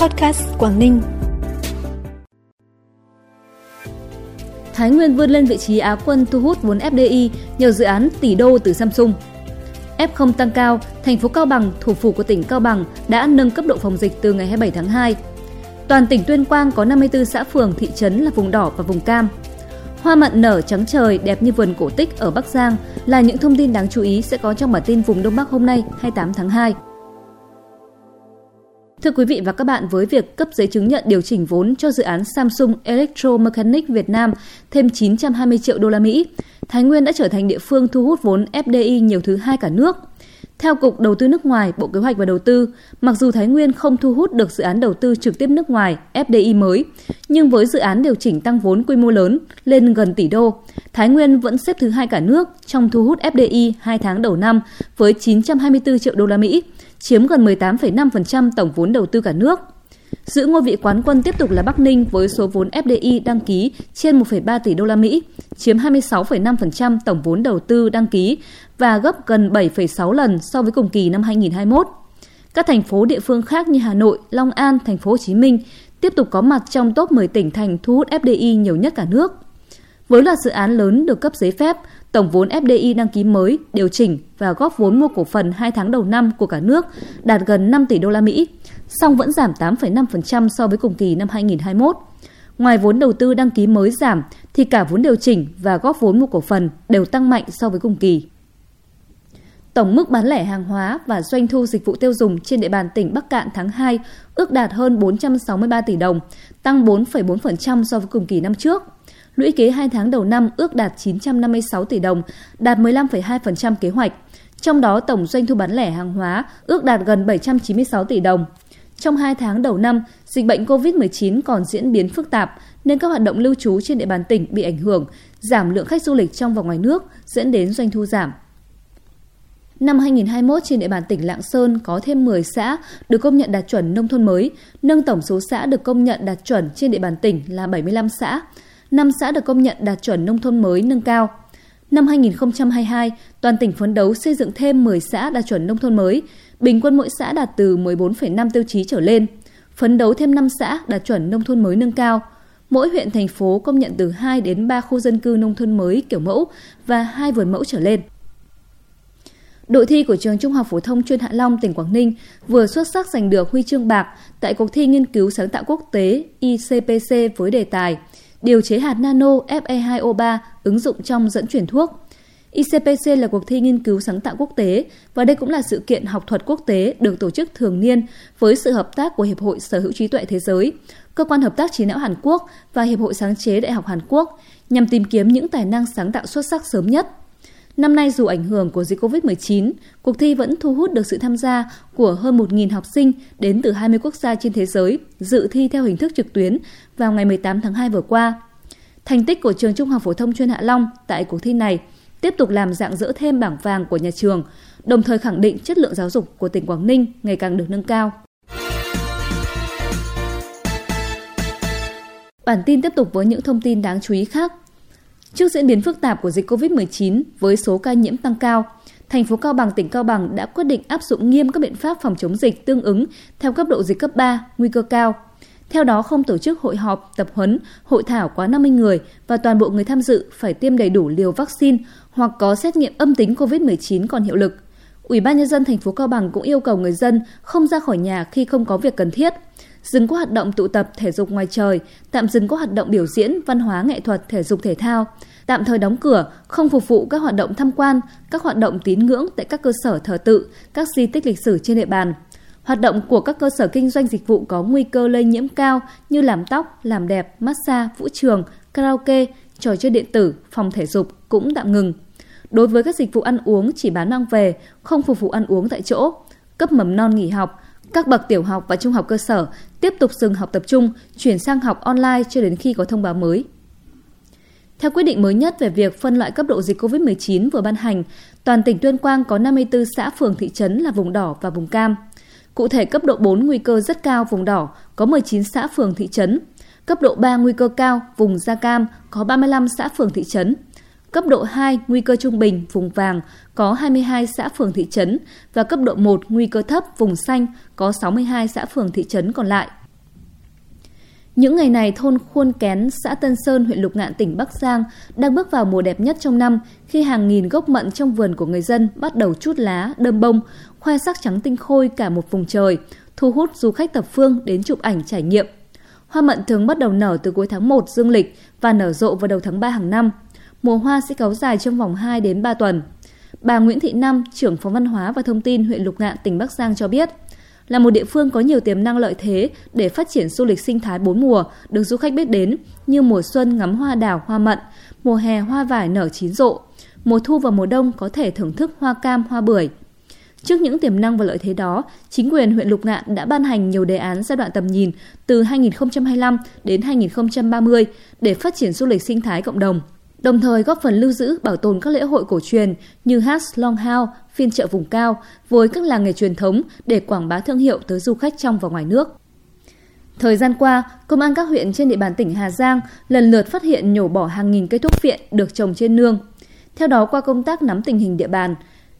Podcast Quảng Ninh. Thái Nguyên vươn lên vị trí Á quân thu hút vốn FDI nhờ dự án tỷ đô từ Samsung. F0 tăng cao, thành phố Cao Bằng, thủ phủ của tỉnh Cao Bằng đã nâng cấp độ phòng dịch từ ngày 27 tháng 2. Toàn tỉnh Tuyên Quang có 54 xã phường, thị trấn là vùng đỏ và vùng cam. Hoa mận nở trắng trời đẹp như vườn cổ tích ở Bắc Giang là những thông tin đáng chú ý sẽ có trong bản tin vùng Đông Bắc hôm nay 28 tháng 2. Thưa quý vị và các bạn, với việc cấp giấy chứng nhận điều chỉnh vốn cho dự án Samsung Electromechanics Việt Nam thêm 920 triệu đô la Mỹ, Thái Nguyên đã trở thành địa phương thu hút vốn FDI nhiều thứ hai cả nước. Theo Cục Đầu tư nước ngoài, Bộ Kế hoạch và Đầu tư, mặc dù Thái Nguyên không thu hút được dự án đầu tư trực tiếp nước ngoài FDI mới, nhưng với dự án điều chỉnh tăng vốn quy mô lớn lên gần tỷ đô, Thái Nguyên vẫn xếp thứ hai cả nước trong thu hút FDI hai tháng đầu năm với 924 triệu đô la Mỹ, chiếm gần 18,5% tổng vốn đầu tư cả nước. Giữ ngôi vị quán quân tiếp tục là Bắc Ninh với số vốn FDI đăng ký trên 1,3 tỷ đô la Mỹ, chiếm 26,5% tổng vốn đầu tư đăng ký và gấp gần 7,6 lần so với cùng kỳ năm 2021. Các thành phố địa phương khác như Hà Nội, Long An, thành phố Hồ Chí Minh tiếp tục có mặt trong top 10 tỉnh thành thu hút FDI nhiều nhất cả nước. Với loạt dự án lớn được cấp giấy phép, tổng vốn FDI đăng ký mới, điều chỉnh và góp vốn mua cổ phần 2 tháng đầu năm của cả nước đạt gần 5 tỷ đô la Mỹ, song vẫn giảm 8,5% so với cùng kỳ năm 2021. Ngoài vốn đầu tư đăng ký mới giảm thì cả vốn điều chỉnh và góp vốn mua cổ phần đều tăng mạnh so với cùng kỳ. Tổng mức bán lẻ hàng hóa và doanh thu dịch vụ tiêu dùng trên địa bàn tỉnh Bắc Cạn tháng 2 ước đạt hơn 463 tỷ đồng, tăng 4,4% so với cùng kỳ năm trước. Lũy kế 2 tháng đầu năm ước đạt 956 tỷ đồng, đạt 15,2% kế hoạch. Trong đó tổng doanh thu bán lẻ hàng hóa ước đạt gần 796 tỷ đồng. Trong 2 tháng đầu năm, dịch bệnh COVID-19 còn diễn biến phức tạp nên các hoạt động lưu trú trên địa bàn tỉnh bị ảnh hưởng, giảm lượng khách du lịch trong và ngoài nước, dẫn đến doanh thu giảm. Năm 2021 trên địa bàn tỉnh Lạng Sơn có thêm 10 xã được công nhận đạt chuẩn nông thôn mới, nâng tổng số xã được công nhận đạt chuẩn trên địa bàn tỉnh là 75 xã. 5 xã được công nhận đạt chuẩn nông thôn mới nâng cao. Năm 2022, toàn tỉnh phấn đấu xây dựng thêm 10 xã đạt chuẩn nông thôn mới, bình quân mỗi xã đạt từ 14,5 tiêu chí trở lên. Phấn đấu thêm 5 xã đạt chuẩn nông thôn mới nâng cao. Mỗi huyện thành phố công nhận từ 2 đến 3 khu dân cư nông thôn mới kiểu mẫu và 2 vườn mẫu trở lên. Đội thi của trường Trung học phổ thông chuyên Hạ Long, tỉnh Quảng Ninh vừa xuất sắc giành được huy chương bạc tại cuộc thi nghiên cứu sáng tạo quốc tế ICPC với đề tài Điều chế hạt nano Fe2O3 ứng dụng trong dẫn chuyển thuốc. ICPC là cuộc thi nghiên cứu sáng tạo quốc tế và đây cũng là sự kiện học thuật quốc tế được tổ chức thường niên với sự hợp tác của Hiệp hội Sở hữu trí tuệ thế giới, Cơ quan Hợp tác trí não Hàn Quốc và Hiệp hội Sáng chế Đại học Hàn Quốc nhằm tìm kiếm những tài năng sáng tạo xuất sắc sớm nhất. Năm nay dù ảnh hưởng của dịch COVID-19, cuộc thi vẫn thu hút được sự tham gia của hơn 1.000 học sinh đến từ 20 quốc gia trên thế giới dự thi theo hình thức trực tuyến vào ngày 18 tháng 2 vừa qua. Thành tích của trường Trung học phổ thông chuyên Hạ Long tại cuộc thi này tiếp tục làm dạng dỡ thêm bảng vàng của nhà trường, đồng thời khẳng định chất lượng giáo dục của tỉnh Quảng Ninh ngày càng được nâng cao. Bản tin tiếp tục với những thông tin đáng chú ý khác. Trước diễn biến phức tạp của dịch COVID-19 với số ca nhiễm tăng cao, thành phố Cao Bằng, tỉnh Cao Bằng đã quyết định áp dụng nghiêm các biện pháp phòng chống dịch tương ứng theo cấp độ dịch cấp 3, nguy cơ cao. Theo đó không tổ chức hội họp, tập huấn, hội thảo quá 50 người và toàn bộ người tham dự phải tiêm đầy đủ liều vaccine hoặc có xét nghiệm âm tính COVID-19 còn hiệu lực. Ủy ban nhân dân thành phố Cao Bằng cũng yêu cầu người dân không ra khỏi nhà khi không có việc cần thiết, dừng các hoạt động tụ tập thể dục ngoài trời, tạm dừng các hoạt động biểu diễn, văn hóa nghệ thuật, thể dục thể thao, tạm thời đóng cửa, không phục vụ các hoạt động tham quan, các hoạt động tín ngưỡng tại các cơ sở thờ tự, các di tích lịch sử trên địa bàn. Hoạt động của các cơ sở kinh doanh dịch vụ có nguy cơ lây nhiễm cao như làm tóc, làm đẹp, massage, vũ trường, karaoke, trò chơi điện tử, phòng thể dục cũng tạm ngừng. Đối với các dịch vụ ăn uống chỉ bán mang về, không phục vụ ăn uống tại chỗ, cấp mầm non nghỉ học, các bậc tiểu học và trung học cơ sở tiếp tục dừng học tập trung, chuyển sang học online cho đến khi có thông báo mới. Theo quyết định mới nhất về việc phân loại cấp độ dịch COVID-19 vừa ban hành, toàn tỉnh Tuyên Quang có 54 xã phường thị trấn là vùng đỏ và vùng cam. Cụ thể cấp độ 4 nguy cơ rất cao vùng đỏ có 19 xã phường thị trấn, cấp độ 3 nguy cơ cao vùng da cam có 35 xã phường thị trấn, cấp độ 2 nguy cơ trung bình vùng vàng có 22 xã phường thị trấn và cấp độ 1 nguy cơ thấp vùng xanh có 62 xã phường thị trấn còn lại. Những ngày này, thôn Khuôn Kén, xã Tân Sơn, huyện Lục Ngạn, tỉnh Bắc Giang đang bước vào mùa đẹp nhất trong năm khi hàng nghìn gốc mận trong vườn của người dân bắt đầu chút lá, đơm bông, khoe sắc trắng tinh khôi cả một vùng trời, thu hút du khách thập phương đến chụp ảnh trải nghiệm. Hoa mận thường bắt đầu nở từ cuối tháng 1 dương lịch và nở rộ vào đầu tháng 3 hàng năm. Mùa hoa sẽ kéo dài trong vòng 2 đến 3 tuần. Bà Nguyễn Thị Năm, trưởng phòng văn hóa và thông tin huyện Lục Ngạn, tỉnh Bắc Giang cho biết, là một địa phương có nhiều tiềm năng lợi thế để phát triển du lịch sinh thái bốn mùa được du khách biết đến như mùa xuân ngắm hoa đào, hoa mận, mùa hè hoa vải nở chín rộ, mùa thu và mùa đông có thể thưởng thức hoa cam, hoa bưởi. Trước những tiềm năng và lợi thế đó, chính quyền huyện Lục Ngạn đã ban hành nhiều đề án giai đoạn tầm nhìn từ 2025 đến 2030 để phát triển du lịch sinh thái cộng đồng đồng thời góp phần lưu giữ bảo tồn các lễ hội cổ truyền như Hát Long Hao, phiên chợ vùng cao với các làng nghề truyền thống để quảng bá thương hiệu tới du khách trong và ngoài nước. Thời gian qua, công an các huyện trên địa bàn tỉnh Hà Giang lần lượt phát hiện nhổ bỏ hàng nghìn cây thuốc phiện được trồng trên nương. Theo đó, qua công tác nắm tình hình địa bàn,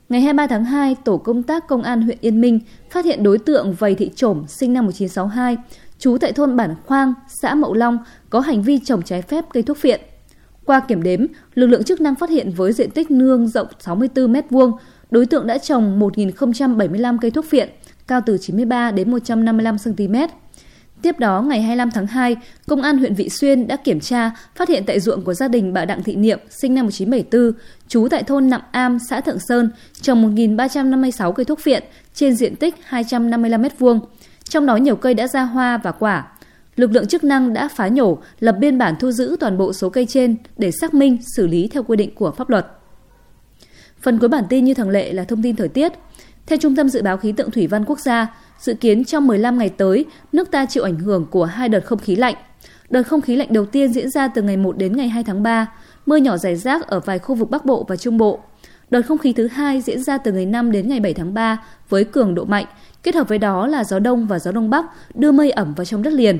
ngày 23 tháng 2, tổ công tác công an huyện Yên Minh phát hiện đối tượng Vầy Thị Trổm sinh năm 1962, trú tại thôn Bản Khoang, xã Mậu Long có hành vi trồng trái phép cây thuốc phiện. Qua kiểm đếm, lực lượng chức năng phát hiện với diện tích nương rộng 64 m2, đối tượng đã trồng 1.075 cây thuốc phiện, cao từ 93 đến 155 cm. Tiếp đó, ngày 25 tháng 2, Công an huyện Vị Xuyên đã kiểm tra, phát hiện tại ruộng của gia đình bà Đặng Thị Niệm, sinh năm 1974, trú tại thôn Nậm Am, xã Thượng Sơn, trồng 1.356 cây thuốc phiện trên diện tích 255 m2. Trong đó nhiều cây đã ra hoa và quả, lực lượng chức năng đã phá nhổ, lập biên bản thu giữ toàn bộ số cây trên để xác minh, xử lý theo quy định của pháp luật. Phần cuối bản tin như thường lệ là thông tin thời tiết. Theo Trung tâm Dự báo Khí tượng Thủy văn Quốc gia, dự kiến trong 15 ngày tới, nước ta chịu ảnh hưởng của hai đợt không khí lạnh. Đợt không khí lạnh đầu tiên diễn ra từ ngày 1 đến ngày 2 tháng 3, mưa nhỏ rải rác ở vài khu vực Bắc Bộ và Trung Bộ. Đợt không khí thứ hai diễn ra từ ngày 5 đến ngày 7 tháng 3 với cường độ mạnh, kết hợp với đó là gió đông và gió đông bắc đưa mây ẩm vào trong đất liền.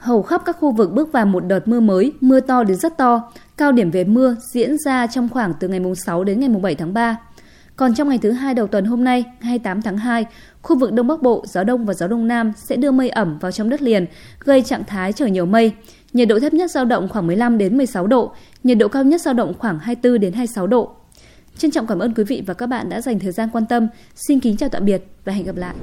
Hầu khắp các khu vực bước vào một đợt mưa mới, mưa to đến rất to. Cao điểm về mưa diễn ra trong khoảng từ ngày 6 đến ngày 7 tháng 3. Còn trong ngày thứ hai đầu tuần hôm nay, 28 tháng 2, khu vực Đông Bắc Bộ, gió đông và gió đông nam sẽ đưa mây ẩm vào trong đất liền, gây trạng thái trời nhiều mây. Nhiệt độ thấp nhất dao động khoảng 15 đến 16 độ, nhiệt độ cao nhất dao động khoảng 24 đến 26 độ. Trân trọng cảm ơn quý vị và các bạn đã dành thời gian quan tâm. Xin kính chào tạm biệt và hẹn gặp lại.